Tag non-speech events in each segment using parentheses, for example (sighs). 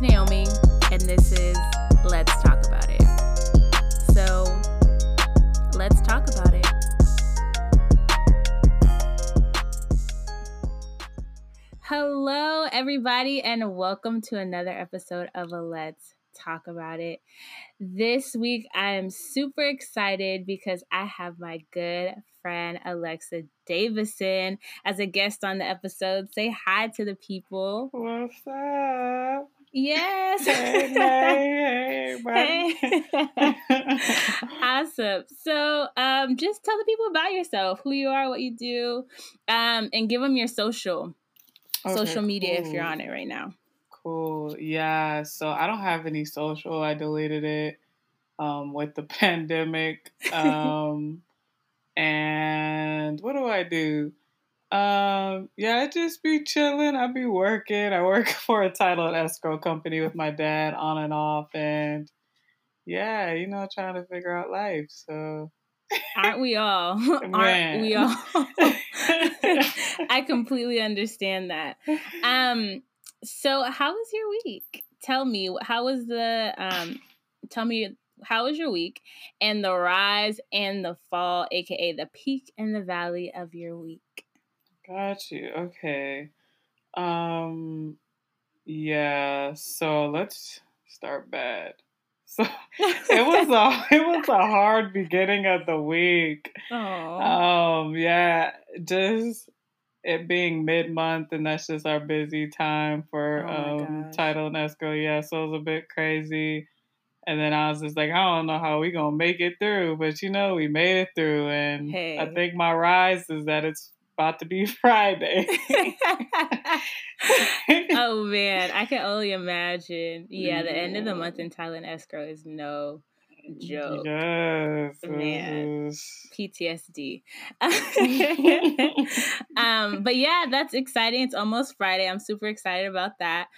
Naomi, and this is Let's Talk About It. So, let's talk about it. Hello, everybody, and welcome to another episode of a Let's Talk About It. This week, I am super excited because I have my good friend Alexa Davison as a guest on the episode. Say hi to the people. What's up? Yes. Hey, hey, hey, (laughs) Hey. awesome. So, um, just tell the people about yourself, who you are, what you do, um, and give them your social Okay, social media if you're on it right now. Cool. Yeah. So I don't have any social. I deleted it um, with the (laughs) pandemic. (laughs) Um, and what do I do? Um, yeah, I just be chilling. I be working. I work (laughs) for a title and escrow company with my dad on and off, and yeah, you know, trying to figure out life. So Aren't we all? (laughs) (laughs) Aren't we all? I completely understand that. Um, so how was your week? Tell me, how was the um tell me how was your week and the rise and the fall, aka the peak and the valley of your week? Got you. Okay. Um yeah, so let's start bad. (laughs) So it was a (laughs) it was a hard beginning of the week. Oh, Um yeah, just it being mid month and that's just our busy time for Oh um title and escrow. Yeah, so it was a bit crazy. And then I was just like, I don't know how we gonna make it through, but you know, we made it through and I think my rise is that it's about to be (laughs) Friday. (laughs) (laughs) oh man, I can only imagine. Yeah, the end of the month in title and escrow is no joke. Yes. Man. PTSD. um, but yeah, that's exciting. It's almost Friday. I'm super excited about that.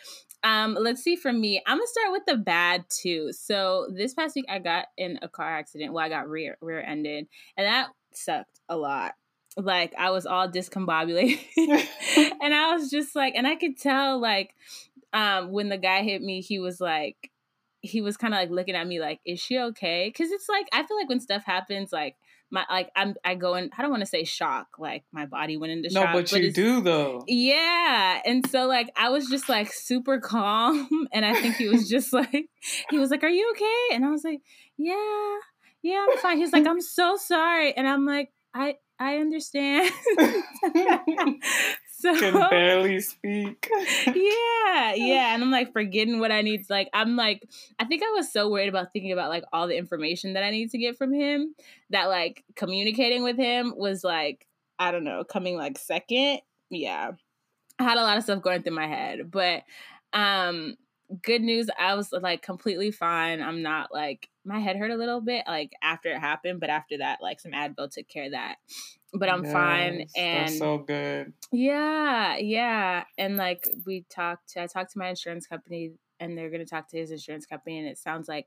Um, let's see from me. I'm gonna start with the bad too. So this past week I got in a car accident. Well, I got rear rear ended, and that sucked a lot. Like I was all discombobulated, (laughs) (laughs) and I was just like, and I could tell like, um, when the guy hit me, he was like, he was kind of like looking at me like, is she okay? Because it's like I feel like when stuff happens, like my like I'm I go in. I don't want to say shock, like my body went into no, shock, No, but you do though. yeah. And so like I was just like super calm (laughs) and I think he was just like he was like, Are you okay? And I was like, Yeah, yeah, I'm fine. He's like, I'm so sorry. And I'm like, I I understand. (laughs) so Can barely speak. yeah, yeah. And I'm like (laughs) forgetting what I need to like I'm like I think I was so worried about thinking about like all the information that I need to get from him that like communicating with him was like I don't know, coming like second. Yeah. I had a lot of stuff going through my head, but um good news I was like completely fine. I'm not like my head hurt a little bit like after it happened, but after that like some Advil took care of that. But I'm fine and so good. yeah, yeah. And like we talked I talked to my insurance company and they're gonna talk to his insurance company and it sounds like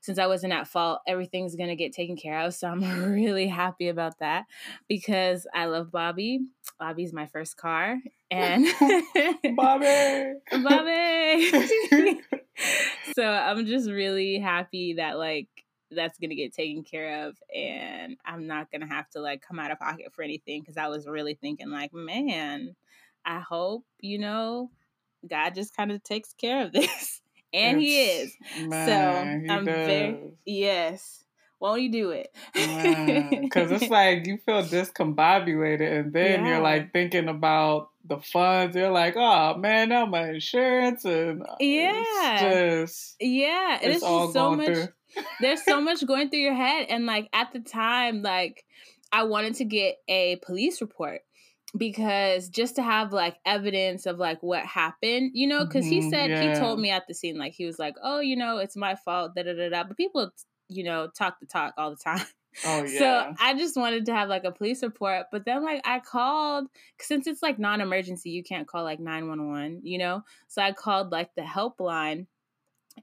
since I wasn't at fault, everything's gonna get taken care of. So I'm (laughs) really happy about that because I love Bobby. Bobby's my first car. And (laughs) Bobby. (laughs) Bobby. so I'm just really happy that like that's gonna get taken care of and I'm not gonna have to like come out of pocket for anything because I was really thinking like, man, I hope, you know, God just kind of takes care of this. (laughs) And he is. Man, he I'm does. very- Yes. Won't you do it? Because it's (laughs) like you feel discombobulated, and then Yeah. you're like thinking about the funds. You're like, oh man, now my insurance, and uh, Yeah. it's just yeah, it it's all just so much through. there's so (laughs) much going through your head and like at the time like i wanted to get a police report because just to have like evidence of like what happened you know because he Mhm, said yeah. he told me at the scene like he was like oh you know it's my fault da da da da but people you know talk the talk all the time Oh (laughs) yeah. so I just wanted to have like a police report, but then like I called since it's like non-emergency, you can't call like 911, you know? So I called like the helpline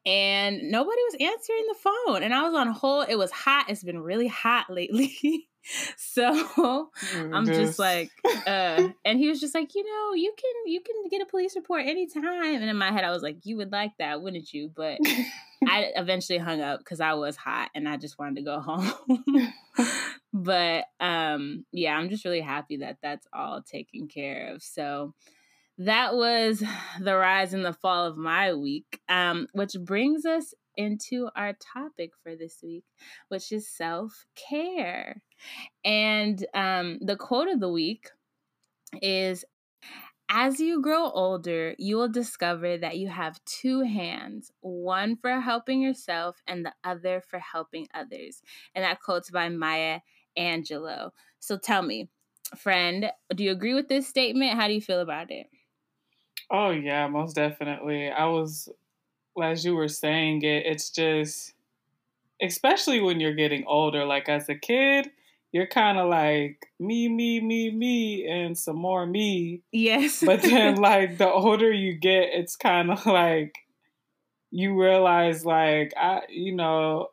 and nobody was answering the phone and I was on hold. It was hot. It's been really hot lately. (laughs) (laughs) so I'm just, just like, uh, (laughs) and he was just like, you know, you can you can get a police report anytime. And in my head, I was like, you would like that, wouldn't you? But (laughs) I eventually hung up because I was hot and I just wanted to go home. but um, yeah, I'm just really happy that that's all taken care of. So that was the rise and the fall of my week, um, which brings us into our topic for this week, which is self care. And um, the quote of the week is As you grow older, you will discover that you have two hands, one for helping yourself and the other for helping others. And that quote's by Maya Angelou. So tell me, friend, do you agree with this statement? How do you feel about it? Oh, yeah, most definitely. I was as you were saying it, it's just, especially when you're getting older, like as a kid, you're kind of like me, me, me, me, and some more me. Yes. (laughs) but then, (laughs) like, the older you get, it's kind of (laughs) like you realize, like, I, you know,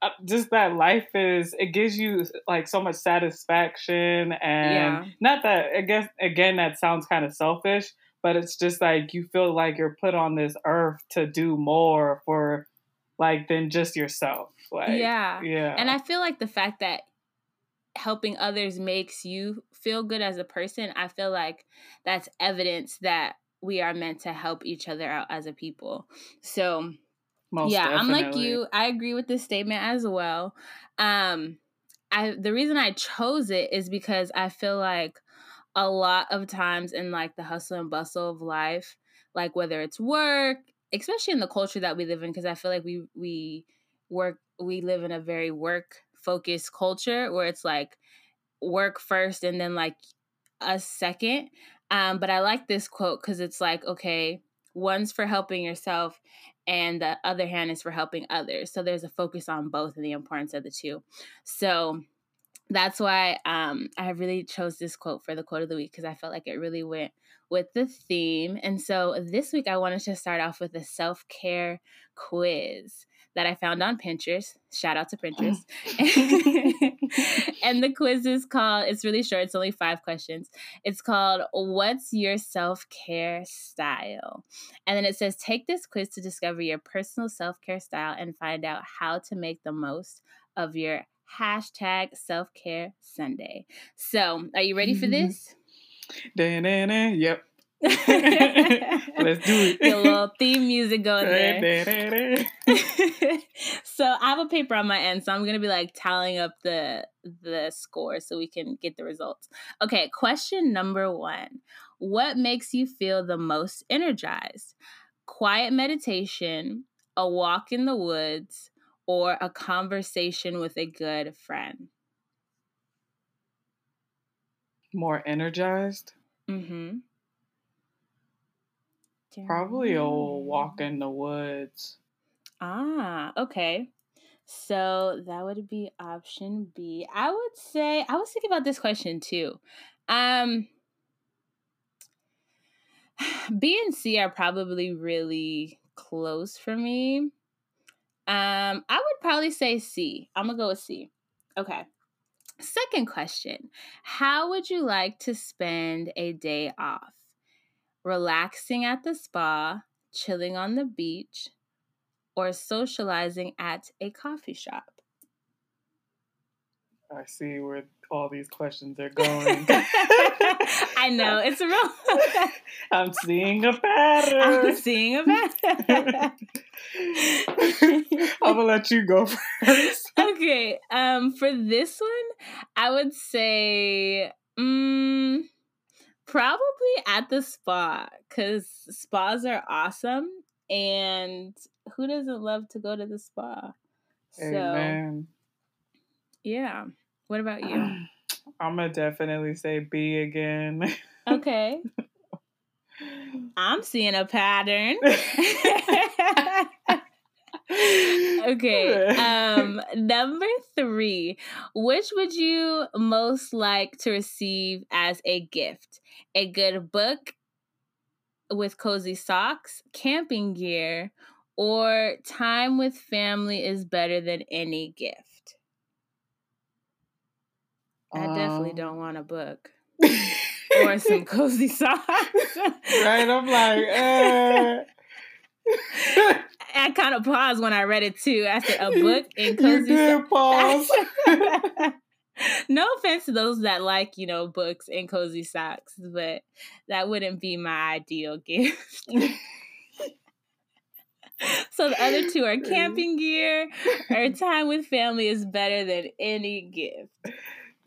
uh, just that life is it gives you like so much satisfaction and yeah. not that i guess again that sounds kind of selfish but it's just like you feel like you're put on this earth to do more for like than just yourself like yeah. yeah. And i feel like the fact that helping others makes you feel good as a person i feel like that's evidence that we are meant to help each other out as a people. So Most yeah definitely. i'm like you i agree with this statement as well. Um i the reason i chose it is because i feel like a lot of times in like the hustle and bustle of life, like whether it's work, especially in the culture that we live in, because I feel like we we work we live in a very work focused culture where it's like work first and then like a second. Um, but I like this quote because it's like, okay, one's for helping yourself and the other hand is for helping others. So there's a focus on both and the importance of the two. So that's why um, I really chose this quote for the quote of the week because I felt like it really went with the theme. And so this week I wanted to start off with a self care quiz that I found on Pinterest. Shout out to Pinterest. (laughs) (laughs) and the quiz is called, it's really short, it's only five questions. It's called What's Your Self Care Style? And then it says, Take this quiz to discover your personal self care style and find out how to make the most of your hashtag self care Sunday. So, are you ready for mm-hmm. this? Da-na-na, yep. (laughs) Let's do it. Your little theme music (laughs) going there. (laughs) so I have a paper on my end, so I'm gonna be like tallying up the the score so we can get the results. Okay, question number one: What makes you feel the most energized? Quiet meditation, a walk in the woods, or a conversation with a good friend? More energized? Mm-hmm. Probably a walk in the woods. Ah, okay. So that would be option B. I would say I was thinking about this question too. Um (sighs) B and C are probably really close for me. Um, I would probably say C. I'm gonna go with C. Okay. Second question How would you like to spend a day off? Relaxing at the spa, chilling on the beach, or socializing at a coffee shop? I see where all these questions are going. (laughs) I know it's real. (laughs) I'm seeing a pattern. I'm seeing a pattern. (laughs) I'm gonna let you go first. Okay. Um, for this one, I would say, um, probably at the spa because spas are awesome, and who doesn't love to go to the spa? Amen. So, yeah. What about you? (clears throat) I'm gonna definitely say B again. Okay. (laughs) I'm seeing a pattern. (laughs) okay. (laughs) Um number 3. Which would you most like to receive as a gift? A good book with cozy socks, camping gear, or time with family is better than any gift? I definitely um, don't want a book or some (laughs) cozy socks. right? I'm like, eh. (laughs) I kind of paused when I read it too. I said a book (laughs) and cozy. You did pause. no offense to those that like, you know, books and cozy socks, but that wouldn't be my ideal gift. so the other two are camping gear or time with family is better than any gift.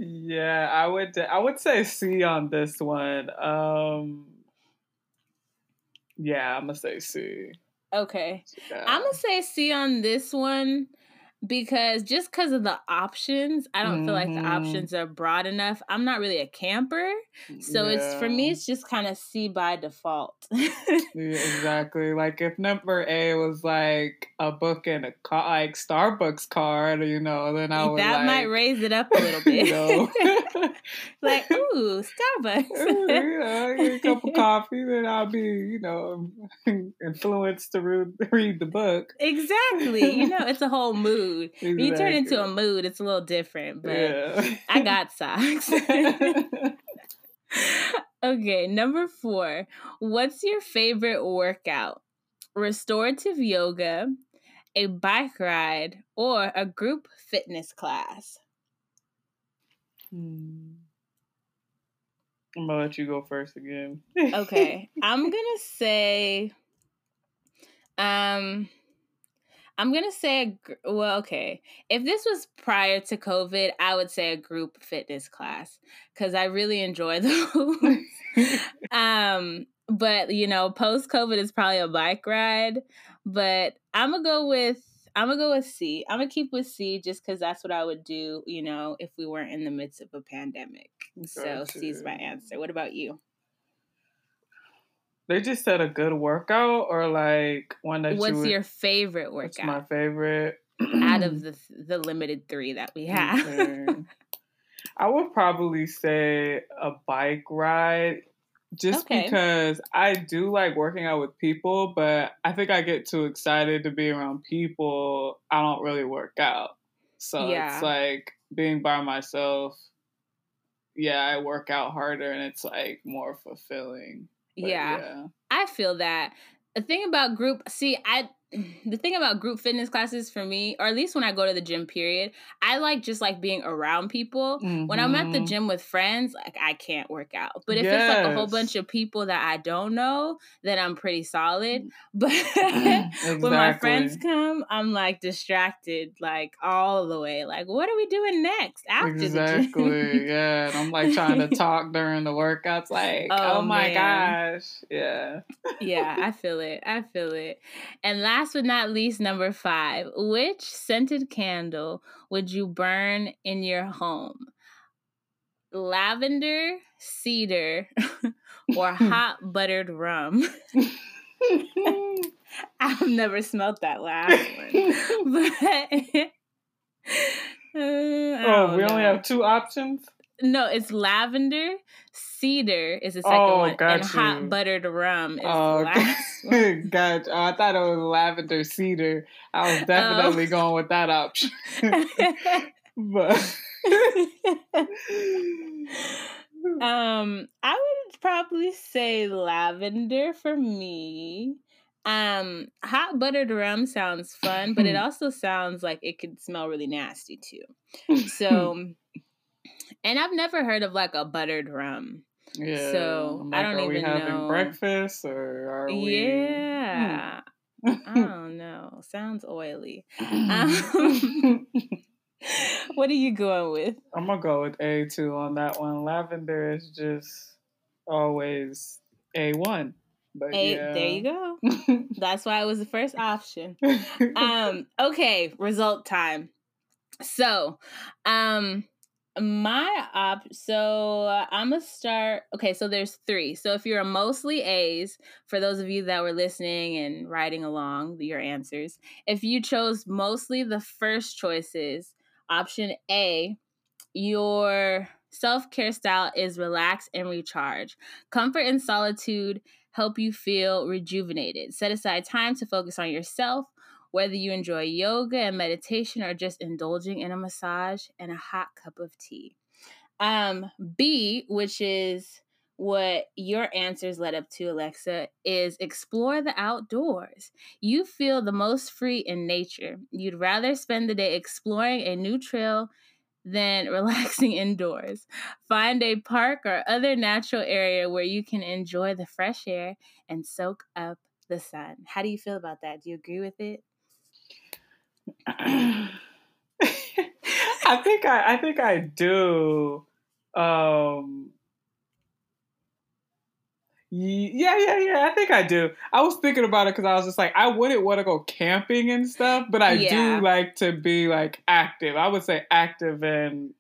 Yeah, I would I would say C on this one. Um yeah, I'm gonna say C. Okay. Yeah. I'm gonna say C on this one because just because of the options, I don't mm-hmm. feel like the mm-hmm. options are broad enough. I'm not really a camper, so yeah. it's for me. It's just kind of see by default. (laughs) yeah, exactly. Like if number A was like a book and a car, like Starbucks card, you know, then I would that like, might raise it up a little (laughs) bit. you know? (laughs) like ooh, Starbucks. you know, a cup of coffee, then I'll be, you know, influenced to read, read the book. Exactly. You know, it's a whole mood mood. Exactly. When you turn into a mood, it's a little different. But yeah. I got socks. (laughs) (laughs) okay, number four. What's your favorite workout? Restorative yoga, a bike ride, or a group fitness class? Hmm. I'm gonna let you go first again. okay. (laughs) I'm gonna say um I'm gonna say, well, okay. If this was prior to COVID, I would say a group fitness class because I really enjoy (laughs) those. (laughs) um, but you know, post COVID is probably a bike ride. But I'm gonna go with I'm gonna go with C. I'm gonna keep with C just because that's what I would do. You know, if we weren't in the midst of a pandemic. So C is my answer. What about you? They just said a good workout or like one that What's you would, your favorite workout? my favorite out of (clears throat) the the limited 3 that we have. Okay. I would probably say a bike ride just okay. because I do like working out with people, but I think I get too excited to be around people. I don't really work out. So yeah. it's like being by myself. Yeah, I work out harder and it's like more fulfilling yeah, yeah, I feel that. The thing about group, see, I the thing about group fitness classes for me, or at least when I go to the gym, period, I like just like being around people. Mm-hmm. When I'm at the mm-hmm. gym with friends, like I can't work out. But if yes. it's like a whole bunch of people that I don't know, then I'm pretty solid. Mm. (laughs) But exactly. (laughs) when my friends come, I'm like distracted, like all the way. Like, what are we doing next after exactly. the gym? yeah. And I'm like trying to (laughs) talk during the workouts, like, oh, oh my man. gosh. Yeah. yeah, I feel it. I feel it. And last last but not least, number five. Which scented candle would you burn in your home? Lavender, cedar, (laughs) or (laughs) hot buttered rum? (laughs) I've never smelt that last one. But uh, oh, we know. only have two options? No, it's lavender. Cedar is the second oh, one, and you. hot buttered rum is oh, the (laughs) last one. (laughs) gotcha. Oh, I thought it was lavender cedar. I was definitely oh. going with that option. (laughs) but um, I would probably say lavender for me. Um, hot buttered rum sounds fun, but it also sounds like it could smell really nasty too. So and I've never heard of like a buttered rum. Yeah. So like, I don't know. are even we having know. breakfast or are we? Yeah. Hmm. I don't know. Sounds oily. (laughs) Um, (laughs) what are you going with? I'm gonna go with A two on that one. Lavender is just always A one. But a, yeah. there you go. (laughs) That's why it was the first option. Um, okay, result time. So, um, my op so uh, i'm gonna start okay so there's three. So if you're a mostly a's for those of you that were listening and writing along your answers if you chose mostly the first choices option a your self-care style is relax and recharge. Comfort and solitude help you feel rejuvenated. Set aside time to focus on yourself whether you enjoy yoga and meditation or just indulging in a massage and a hot cup of tea. Um, B, which is what your answers led up to, Alexa, is explore the outdoors. You feel the most free in nature. You'd rather spend the day exploring a new trail than (laughs) relaxing indoors. Find a park or other natural area where you can enjoy the fresh air and soak up the sun. How do you feel about that? Do you agree with it? (laughs) I think I I think I do. Um yeah, yeah, yeah. I think I do. I was thinking about it because I was just like, I wouldn't want to go camping and stuff, but I yeah. do like to be like active. I would say active and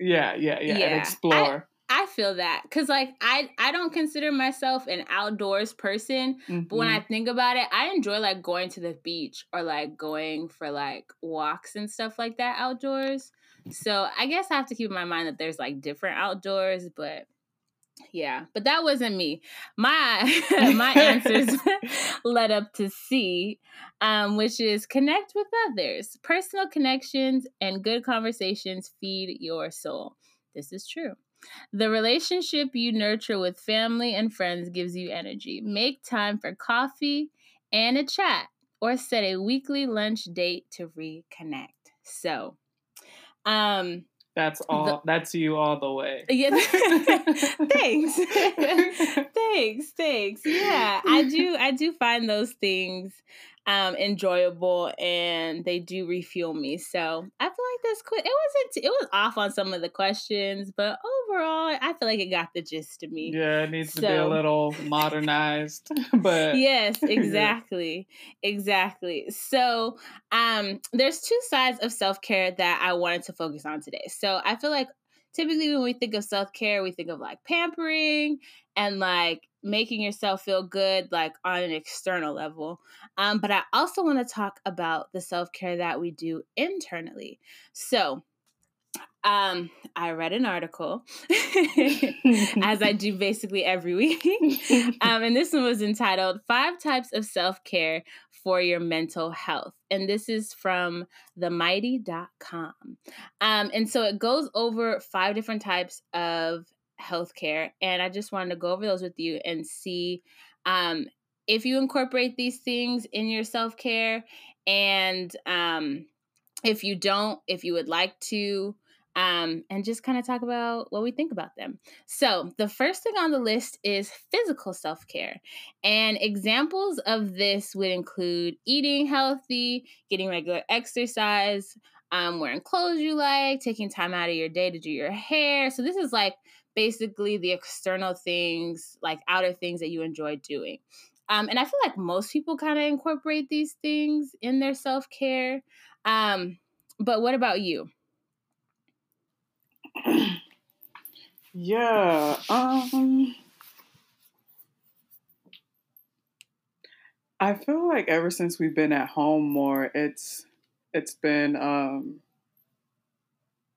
yeah, yeah, yeah, yeah. and explore. I, feel that because like I I don't consider myself an outdoors person, mm-hmm. but when I mm-hmm. think about it, I enjoy like going to the beach or like going for like walks and stuff like that outdoors. So I guess I have to keep in my mind that there's like different outdoors, but yeah, but that wasn't me. My (laughs) my answers (laughs) (laughs) led up to C, um, which is connect with others. Personal connections and good conversations feed your soul. This is true. The relationship you nurture with family and friends gives you energy. Make time for coffee and a chat, or set a weekly lunch date to reconnect. So, um, that's all. The, that's you all the way. (laughs) Yeah. (laughs) thanks. (laughs) thanks. Thanks. Yeah, I do. I do find those things um, enjoyable and they do refuel me. So I feel like this quiz it wasn't it was off on some of the questions, but overall I feel like it got the gist of me. Yeah, it needs so, to be a little modernized. (laughs) but Yes, (laughs) exactly. exactly. So um there's two sides of self-care that I wanted to focus on today. So I feel like typically when we think of self-care, we think of like pampering and like making yourself feel good like on an external level um, but i also want to talk about the self-care that we do internally so um, I read an article, (laughs) as I do basically every week. (laughs) um, and this one was entitled Five Types of Self Care for Your Mental Health. And this is from themighty.com. Um, and so it goes over five different types of healthcare. And I just wanted to go over those with you and see um, if you incorporate these things in your self care. And um, if you don't, if you would like to, um, and just kind of talk about what we think about them. So, the first thing on the list is physical self care. And examples of this would include eating healthy, getting regular exercise, um, wearing clothes you like, taking time out of your day to do your hair. So, this is like basically the external things, like outer things that you enjoy doing. Um, and I feel like most people kind of incorporate these things in their self care. Um, but what about you? Yeah. Um, I feel like ever since we've been at home more, it's it's been um,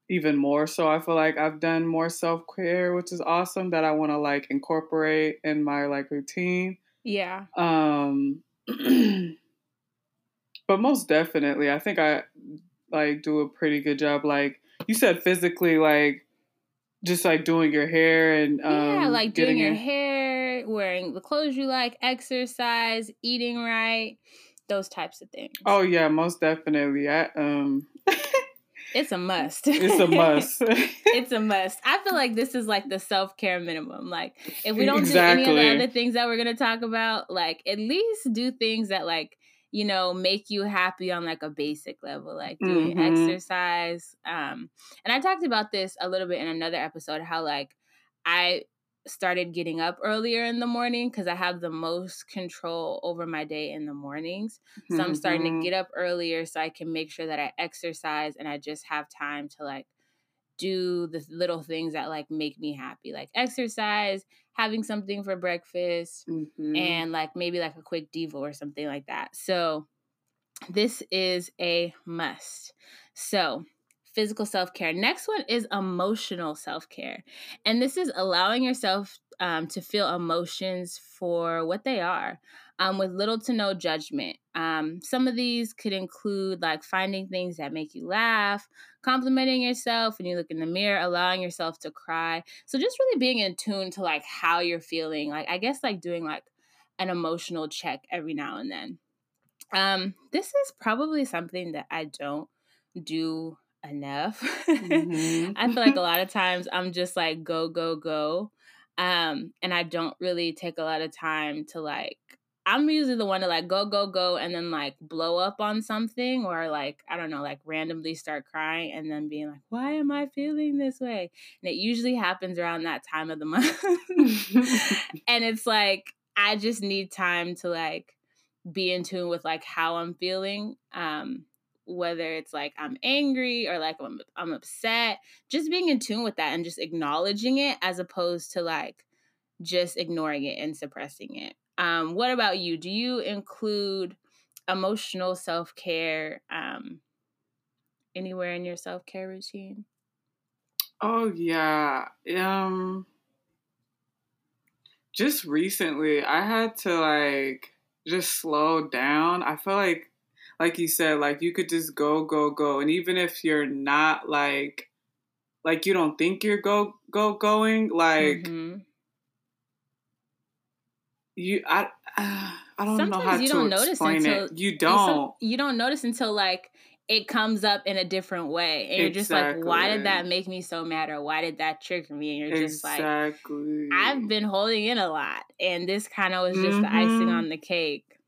even more so. I feel like I've done more self care, which is awesome that I want to like incorporate in my like routine. Yeah. Um (clears throat) but most definitely, I think I like do a pretty good job like you said physically like just like doing your hair and um, yeah, like doing your, your hair, wearing the clothes you like, exercise, eating right, those types of things. Oh yeah, most definitely. I um It's a must. (laughs) It's a must. (laughs) it's a must. I feel like this is like the self care minimum. Like if we don't exactly. do any of the other things that we're gonna talk about, like at least do things that like you know make you happy on like a basic level, like doing mm-hmm. exercise. Um, and I talked about this a little bit in another episode. How like I started getting up earlier in the morning because I have the most control over my day in the mornings. So. I'm starting to mm-hmm. get up earlier so I can make sure that I exercise and I just have time to like do the little things that like make me happy, like exercise, having something for breakfast, mm-hmm. and like maybe like a quick Devo or something like that. So this is a must. So physical self care. Next one is emotional self care. And this is allowing yourself um, to feel emotions for what they are. Um, with little to no judgment. Um, some of these could include like finding things that make you laugh, complimenting yourself when you look in the mirror, allowing yourself to cry. So just really being in tune to like how you're feeling. Like I guess like doing like an emotional check every now and then. Um, this is probably something that I don't do enough. Mm-hmm. (laughs) I feel like a lot of times I'm just like go go go. Um and I don't really take a lot of time to like I'm usually the one to like go go go and then like blow up on something or like I don't know like randomly start crying and then being like why am I feeling this way? And it usually happens around that time of the (laughs) month. (laughs) and it's like I just need time to like be in tune with like how I'm feeling. Um whether it's like I'm angry or like I'm, I'm upset, just being in tune with that and just acknowledging it as opposed to like just ignoring it and suppressing it. Um, what about you? Do you include emotional self care um, anywhere in your self care routine? Oh yeah. Um just recently I had to like just slow down. I feel like like you said, like you could just go, go, go. And even if you're not like like you don't think you're go go going, like mm-hmm. you I uh, I don't Sometimes know how you to don't notice until, it. You don't. You don't notice until like it comes up in a different way. And you're just like, why did that make me so mad? Or why did that trigger me? And you're just exactly. like, I've been holding in a lot. And this kind of was just mm-hmm. the icing on the cake.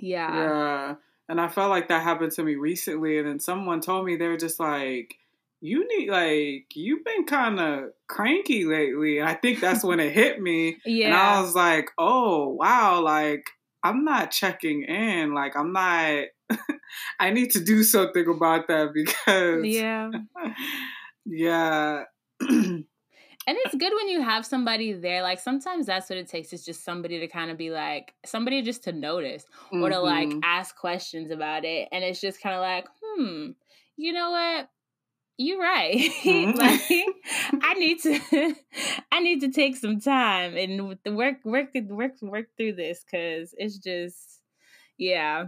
Yeah. Yeah. And I felt like that happened to me recently. And then someone told me they were just like, you need like you've been kind of cranky lately. And i think that's when it (laughs) hit me yeah and i was like oh wow like i'm not checking in like i'm not (laughs) i need to do something about that because yeah. (laughs) Yeah (clears throat) and it's good when you have somebody there. Like sometimes that's what it takes is just somebody to kind of be like somebody just to notice mm-hmm. or to like mm-hmm. ask questions about it. And it's just kind of like, hmm, you know what? You're right. (laughs) Mm-hmm. like (laughs) I need to (laughs) I need to take some time and work work work work through this because it's just yeah.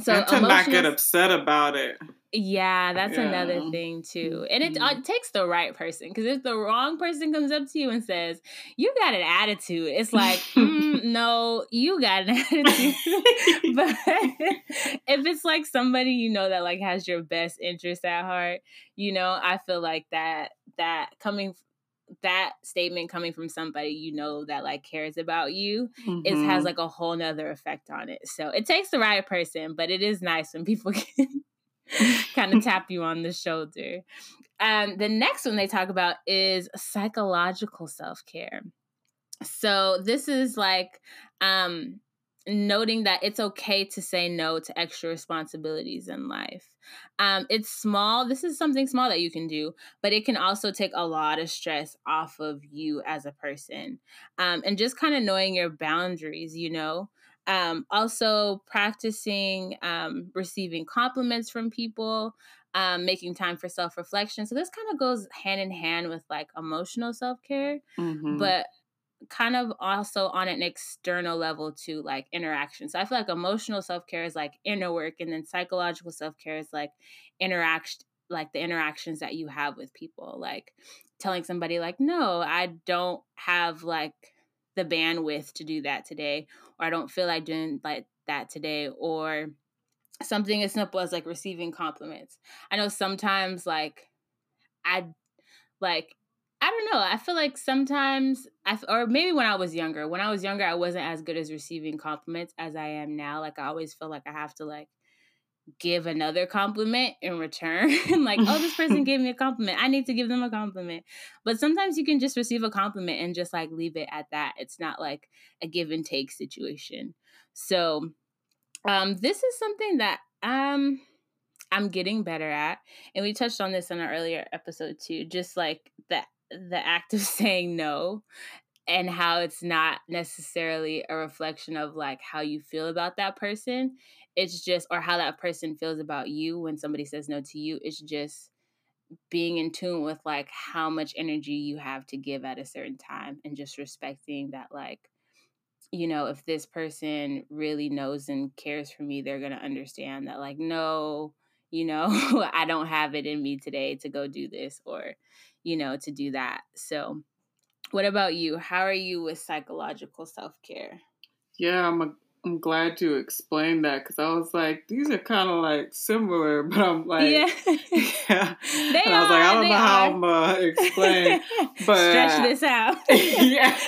So and to not get upset about it. Yeah, that's yeah. another thing too. And it, mm-hmm. it takes the right person because if the wrong person comes up to you and says, "You got an attitude," it's like, mm, (laughs) "No, you got an attitude." (laughs) but if it's like somebody you know that like has your best interest at heart, you know, I feel like that that coming that statement coming from somebody you know that like cares about you mm-hmm. it has like a whole nother effect on it. So it takes the right person but it is nice when people (laughs) can kind of (laughs) tap you on the shoulder. Um the next one they talk about is psychological self-care. So this is like um noting that it's okay to say no to extra responsibilities in life. Um, it's small. This is something small that you can do, but it can also take a lot of stress off of you as a person. Um, and just kind of knowing your boundaries, you know. Um, also, practicing um, receiving compliments from people, um, making time for self reflection. So, this kind of goes hand in hand with like emotional self care, mm-hmm. but kind of also on an external level to like interaction. So I feel like emotional self care is like inner work, and then psychological self care is like interaction, like the interactions that you have with people, like telling somebody like, no, I don't have like the bandwidth to do that today, or I don't feel like doing like that today, or something as simple as like receiving compliments. I know sometimes like I like I don't know. I feel like sometimes, I, or maybe when I was younger, when I was younger, I wasn't as good as receiving compliments as I am now. Like I always feel like I have to like give another compliment in return. (laughs) like, oh, this person (laughs) gave me a compliment. I need to give them a compliment. But sometimes you can just receive a compliment and just like leave it at that. It's not like a give and take situation. So, um, this is something that um I'm getting better at. And we touched on this in an earlier episode too. Just like the the act of (laughs) saying no and how it's not necessarily a reflection of like how you feel about that person. It's just or how that person feels about you when somebody says no to you it's just being in tune with like how much energy you have to give at a certain time and just respecting that like you know if this person really knows and cares for me they're going to understand that like no you know, (laughs) I don't have it in me today to go do this or, you know, to do that. So, what about you? How are you with psychological self care? Yeah, I'm a I'm glad you explained that because I was like, these are kind of like similar, (laughs) but I'm like, yeah, yeah. (laughs) They and I was like, I don't know are. how I'm gonna explain, (laughs) but stretch this out. yeah,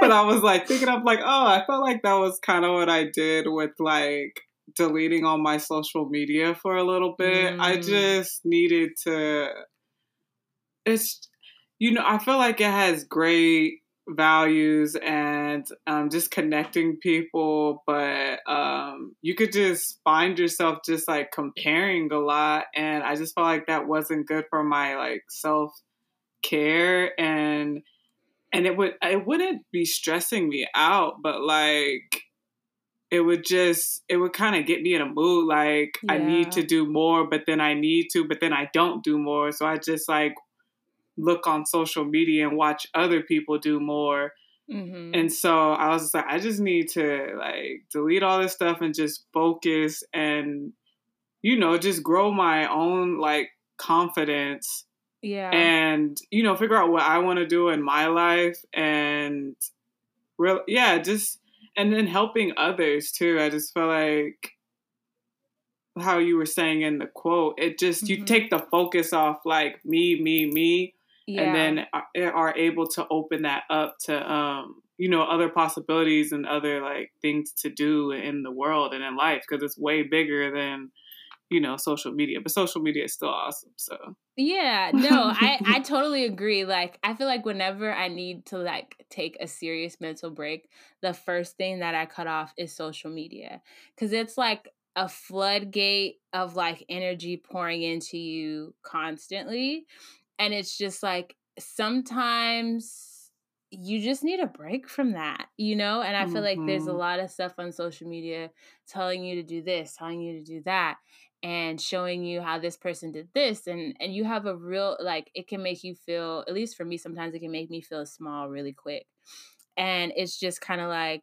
but I was like thinking, I'm like, oh, I felt like that was kind of what I did with like deleting all my social media for a little bit. Mm. I just needed to. It's, you know, I feel like it has great values and um, just connecting people but um, you could just find yourself just like comparing a lot and i just felt like that wasn't good for my like self care and and it would it wouldn't be stressing me out but like it would just it would kind of get me in a mood like yeah. i need to do more but then i need to but then i don't do more so i just like look on social media and watch other people do more. Mm-hmm. And so I was like, I just need to like delete all this stuff and just focus and, you know, just grow my own like confidence. Yeah. And, you know, figure out what I want to do in my life and real, yeah, just, and then helping others too. I just feel like how you were saying in the quote, it just, mm-hmm. you take the focus off like me, me, me yeah. and then eh, are able to open that up to um you know other possibilities and other like things to do in the world and in life because it's way bigger than you know social media but social media is still awesome so yeah no i i totally agree like i feel like whenever i need to like take a serious mental break the first thing that i cut off is social media because it's like a floodgate of like energy pouring into you constantly and it's just like sometimes you just need a break from that, you know? And I feel mm-hmm. like there's a mm-hmm. lot of stuff on social media telling you to do this, telling you to do that and showing you how this person did this and and you have a real like it can make you feel at least for me sometimes it can make me feel small really quick. And it's just kind of like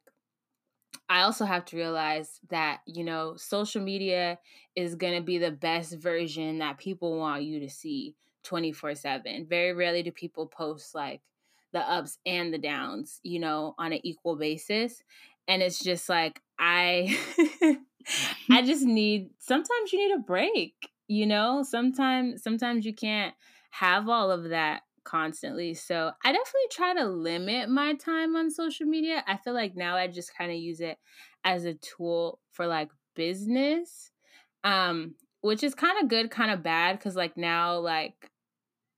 I also have to realize that, you know, social media is going to be the best version that people want you to see. 24 7. Very rarely do people post like the ups and the downs, you know, on an equal basis. And it's just like, I. (laughs) I just (laughs) need sometimes you need a break, you know? Sometimes sometimes you can't have all of that constantly. So I definitely try to limit my time on social media. I feel like now I just kind of use it as a tool for like business. Um, which is kind of good, kind of bad, because like now, like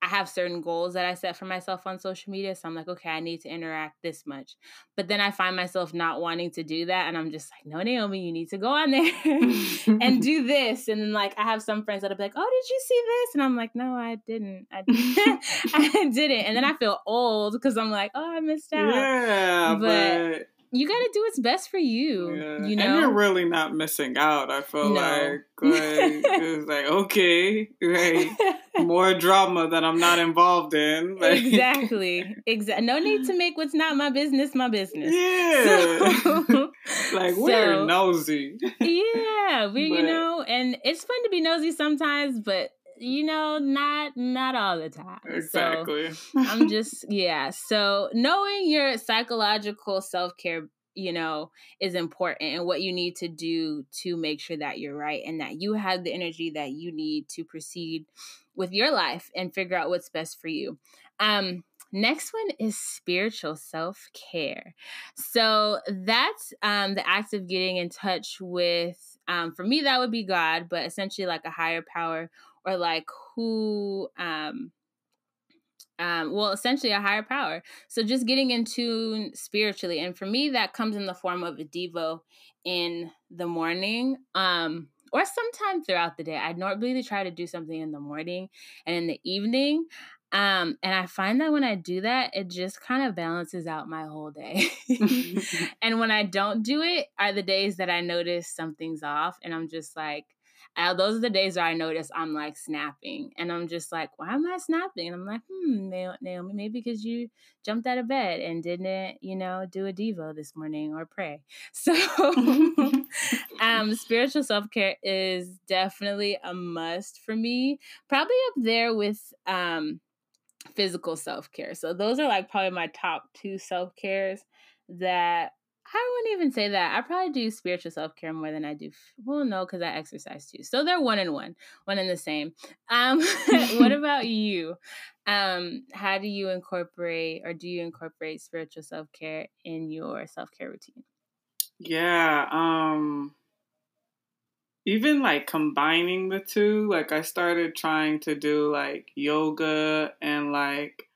I have certain goals that I set for myself on social media. So I'm like, okay, I need to interact this much. But then I find myself not wanting to do that. And I'm just like, no, Naomi, you need to go on there (laughs) and (laughs) do this. And then like I have some friends that'll be like, oh, did you see this? And I'm like, no, I didn't. I didn't. (laughs) I didn't. And then I feel old because I'm like, oh, I missed out. Yeah. but, but you got to do what's best for you. Yeah. You know, and you're really not missing out. I feel no. like, (laughs) like it's like okay, like (laughs) more drama that I'm not involved in. (laughs) Like, exactly, exactly. No need to make what's not my business my business. Yeah, so, like we're so, nosy. yeah, we you know, and it's fun to be nosy sometimes, but you know, not not all the time. Exactly. So I'm (laughs) just yeah. So knowing your psychological self care, you know, is important and what you need to do to make sure that you're right and that you have the energy that you need to proceed with your life and figure out what's best for you. Um Next one is spiritual self care. So that's um, the act of getting in touch with, um, for me, that would be God, but essentially like a higher power or like who um um, well, essentially a higher power. So just getting in tune spiritually. And for me, that comes in the form of a Devo in the morning. Um, or sometime throughout the day. I normally try to do something in the morning and in the evening. Um, and I find that when I do that, it just kind of balances out my whole day. (laughs) (laughs) and when I don't do it, are the days that I notice something's off and I'm just like, uh, those are the days where I notice I'm like snapping, and I'm just like, why am I snapping? And I'm like, hmm, Naomi, maybe because you jumped out of bed and didn't, you know, do a devo this morning or pray. (laughs) So (laughs) um, spiritual self care is definitely a must for me. Probably up there with um, physical self care. So those are like probably my top two self cares that I wouldn't even say that. I probably do spiritual self care more than I do. Well, no, because I exercise too. So they're one and one, one and the same. Um, (laughs) what (laughs) about you? Um, how do you incorporate or do you incorporate spiritual self care in your self care routine? Yeah. Um, even like combining the two, like I started trying to do like yoga and like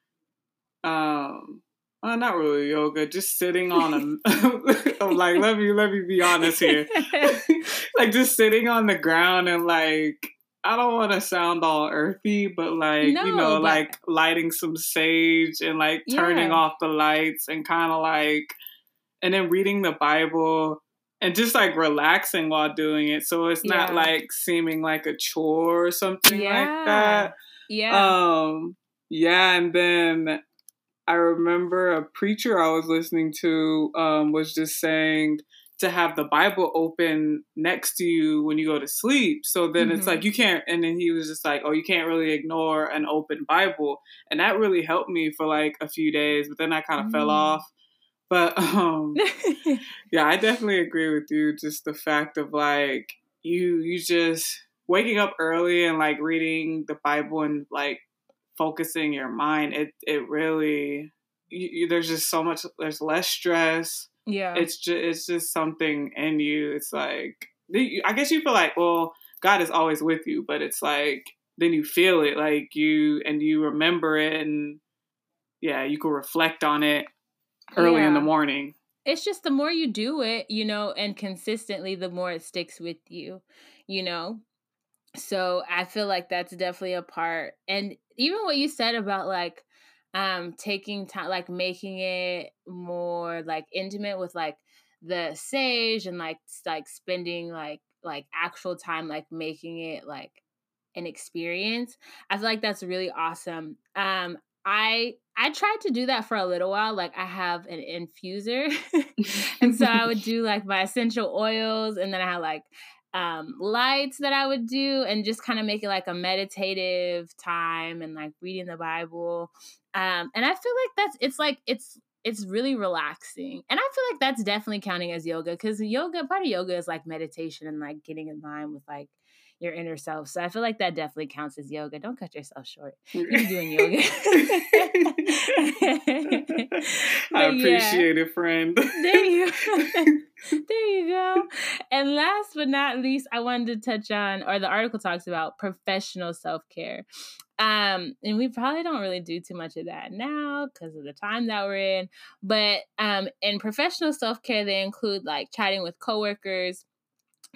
um uh, not really yoga, just sitting on a (laughs) like let me let me be honest here. (laughs) like just sitting on the ground and like I don't want to sound all earthy, but like no, you know, but... like lighting some sage and like turning yeah. off the lights and kind of like and then reading the Bible and just like relaxing while doing it. So it's yeah. not like seeming like a chore or something yeah. like that. Yeah. Um yeah, and then I remember a preacher I was listening to um, was just saying to have the Bible open next to you when you go to sleep. So then mm-hmm. it's like you can't, and then he was just like, oh, you can't really ignore an open Bible. And that really helped me for like a few days, but then I kind of mm. fell off. But (laughs) um, (laughs) yeah, I definitely agree with you. Just the fact of like you, you just waking up early and like reading the Bible and like focusing your mind, it it really you, you, there's just so much. There's less stress. Yeah, it's just it's just something in you. It's like I guess you feel like well, God is always with you, but it's like then you feel it like you and you remember it and yeah, you can reflect on it early yeah. in the morning. It's just the more you do it, you know, and consistently, the more it sticks with you, you know. So I feel like that's definitely a part. And even what you said about like um taking time like making it more like intimate with like the sage and like like spending like like actual time like making it like an experience i feel like that's really awesome um i i tried to do that for a little while like i have an infuser (laughs) and so i (laughs) would do like my essential oils and then i had like um, lights that I would do and just kind of make it like a meditative time and like reading the Bible. Um, and I feel like that's it's like it's it's really relaxing. And I feel like that's definitely counting as yoga because yoga part of yoga is like meditation and like getting in line with like your inner self. So I feel like that definitely counts as yoga. Don't cut yourself short. (laughs) You're doing yoga. (laughs) I appreciate yeah. it, friend. there you (laughs) there you go. And last but not least, I wanted to touch on, or the article talks about professional self care. Um, and we probably don't really do too much of that now because of the time that we're in. But um, in professional self care, they include like chatting with coworkers,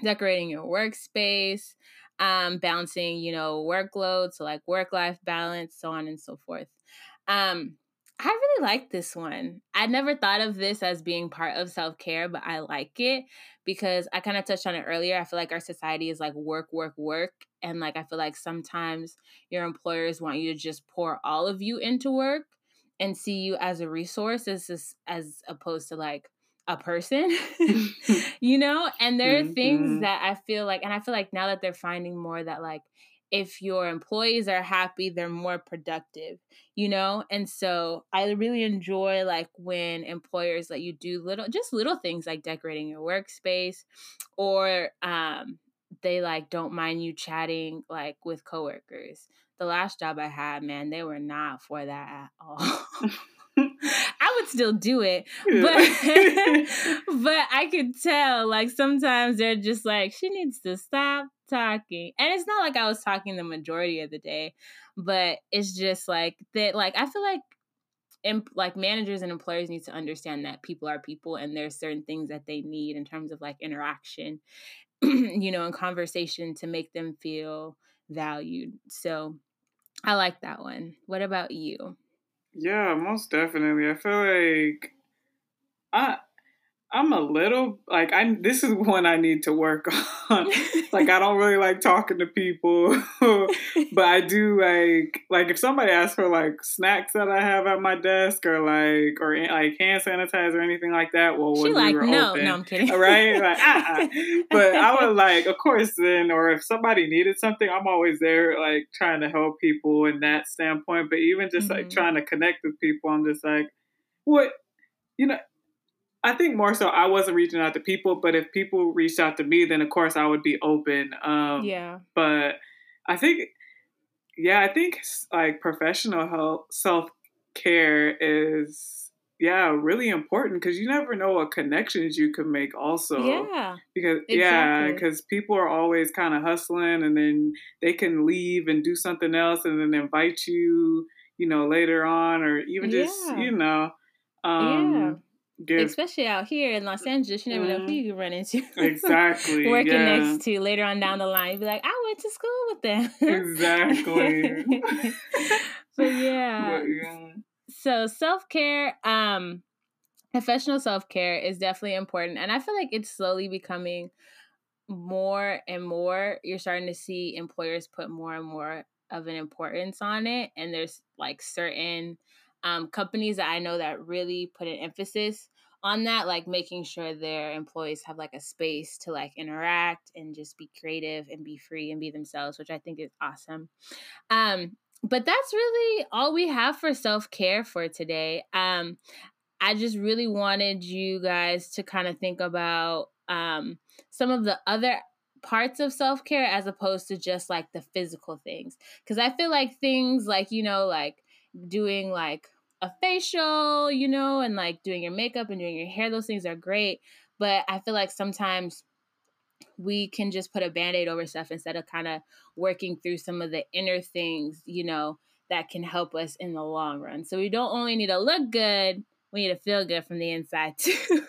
decorating your workspace, um, balancing, you know, workload, so like work life balance, so on and so forth. Um, I really like this one. I never thought of this as being part of self care, but I like it because I kind of touched on it earlier. I feel like our society is like work, work, work. And like, I feel like sometimes your employers want you to just pour all of you into work and see you as a resource as, as opposed to like a person, (laughs) (laughs) you know? And there are mm-hmm. things that I feel like, and I feel like now that they're finding more that like, if your employees are happy, they're more productive, you know? And so I really enjoy like when employers let you do little, just little things like decorating your workspace or, um, they like don't mind you chatting like with coworkers. The last job I had, man, they were not for that at all. (laughs) I would still do it, but (laughs) but I could tell like sometimes they're just like she needs to stop talking, and it's not like I was talking the majority of the day, but it's just like that. Like I feel like. Imp- like managers and employers need to understand that people are people and there's certain things that they need in terms of like interaction (clears throat) you know, and conversation to make them feel valued. So I like that one. What about you? Yeah, most definitely. I feel like I I'm a little like I. This is one I need to work (laughs) on. like I don't really like talking to people, (laughs) but I do like like if somebody asks for like snacks that I have at my desk or like or like hand sanitizer or anything like that. Well, she like we no, open, no, I'm kidding. (laughs) Right? Like, ah, but I would like, of course, then or if somebody needed something, I'm always there like trying to help people in that standpoint. But even just mm-hmm. like trying to connect with people, I'm just like, what you know I think more so I wasn't reaching out to people, but if people reached out to me, then of course I would be open. Um, yeah. But I think, yeah, I think like professional health, self care is, yeah, really important because you never know what connections you can make also. Yeah. Because, exactly. yeah, because people are always kind of hustling and then they can leave and do something else and then invite you, you know, later on or even just, yeah. you know. Um, yeah Give. Especially out here in Los Angeles, you never know who mm-hmm. you run into. Exactly. (laughs) Working yeah. next to later on down the line, You'd be like, I went to school with them. exactly. (laughs) but yeah. But yeah. So self care, um, professional self care is definitely important, and I feel like it's slowly becoming more and more. You're starting to see employers put more and more of an importance on it, and there's like certain um, companies that I know that really put an emphasis on that, like making sure their employees have like a space to like interact and just be creative and be free and be themselves, which I think is awesome. Um, but that's really all we have for self care for today. Um, I just really wanted you guys to kind of think about um, some of the other parts of self care as opposed to just like the physical things. Because I feel like things like, you know, like doing like a facial, you know, and like doing your makeup and doing your hair, those things are great. But I feel like sometimes we can just put a band aid over stuff instead of kind of working through some of the inner things, you know, that can help us in the long run. So we don't only need to look good, we need to feel good from the inside too. (laughs)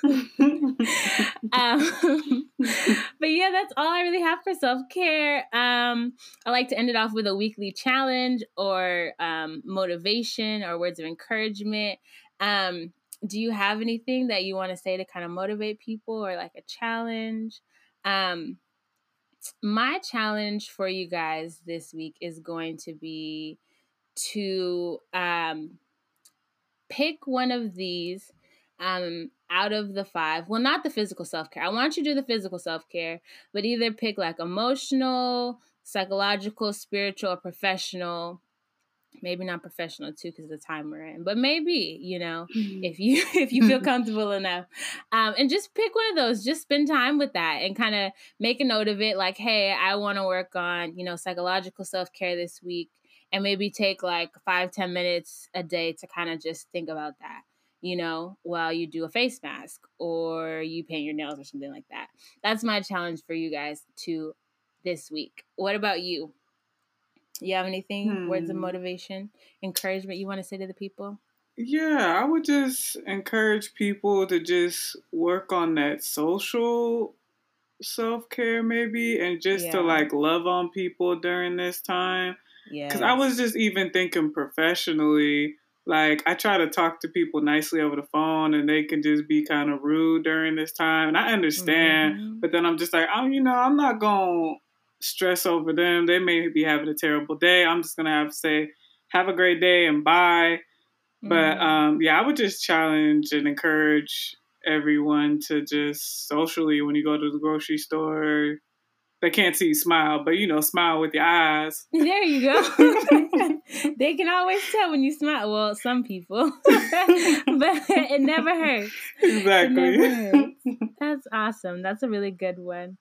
um, but yeah, that's all I really have for self care. Um, I like to end it off with a weekly challenge or um, motivation or words of encouragement. Um, do you have anything that you want to say to kind of motivate people or like a challenge? Um, my challenge for you guys this week is going to be to um, pick one of these um out of the five. Well not the physical self-care. I want you to do the physical self-care but either pick like emotional psychological spiritual or professional. Maybe not professional too because the time we're in but maybe you know mm-hmm. if you (laughs) if you feel (laughs) comfortable enough. Um, and just pick one of those. Just spend time with that and kind of make a note of it like hey i want to work on you know psychological self-care this week and maybe take like five ten minutes a day to kind of just think about that you know while you do a face mask or you paint your nails or something like that that's my challenge for you guys to this week what about you you have anything hmm. words of hmm. motivation encouragement you want to say to the people yeah i would just encourage people to just work on that social self-care maybe and just yeah. to like love on people during this time yeah. Because I was just even thinking professionally, like I try to talk to people nicely over the phone and they can just be kind of rude during this time. And I understand, mm-hmm. but then I'm just like, oh, you know, I'm not going to stress over them. They may be having a terrible day. I'm just going to have to say, have a great day and bye. Mm-hmm. But um, yeah, I would just challenge and encourage everyone to just socially, when you go to the grocery store, they can't see you smile, but you know, smile with your eyes. (laughs) There you go. (laughs) they can always tell when you smile. Well, some people, (laughs) but it never hurts. Exactly. Never hurts. That's awesome. That's a really good one.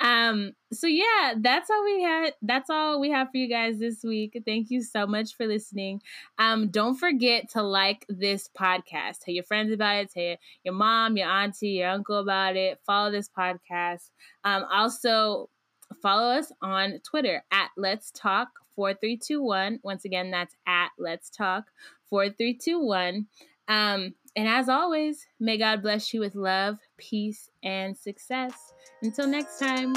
Um. So yeah, that's all we had. That's all we have for you guys this week. Thank you so much for listening. Um. Don't forget to like this podcast. Tell your friends about it. Tell your mom, your auntie, your uncle about it. Follow this podcast. Um. Also follow us on Twitter at Let's Talk 4321. Once again, that's at Let's Talk 4321. Um, and as always, may God bless you with love, peace, and success. Until next time.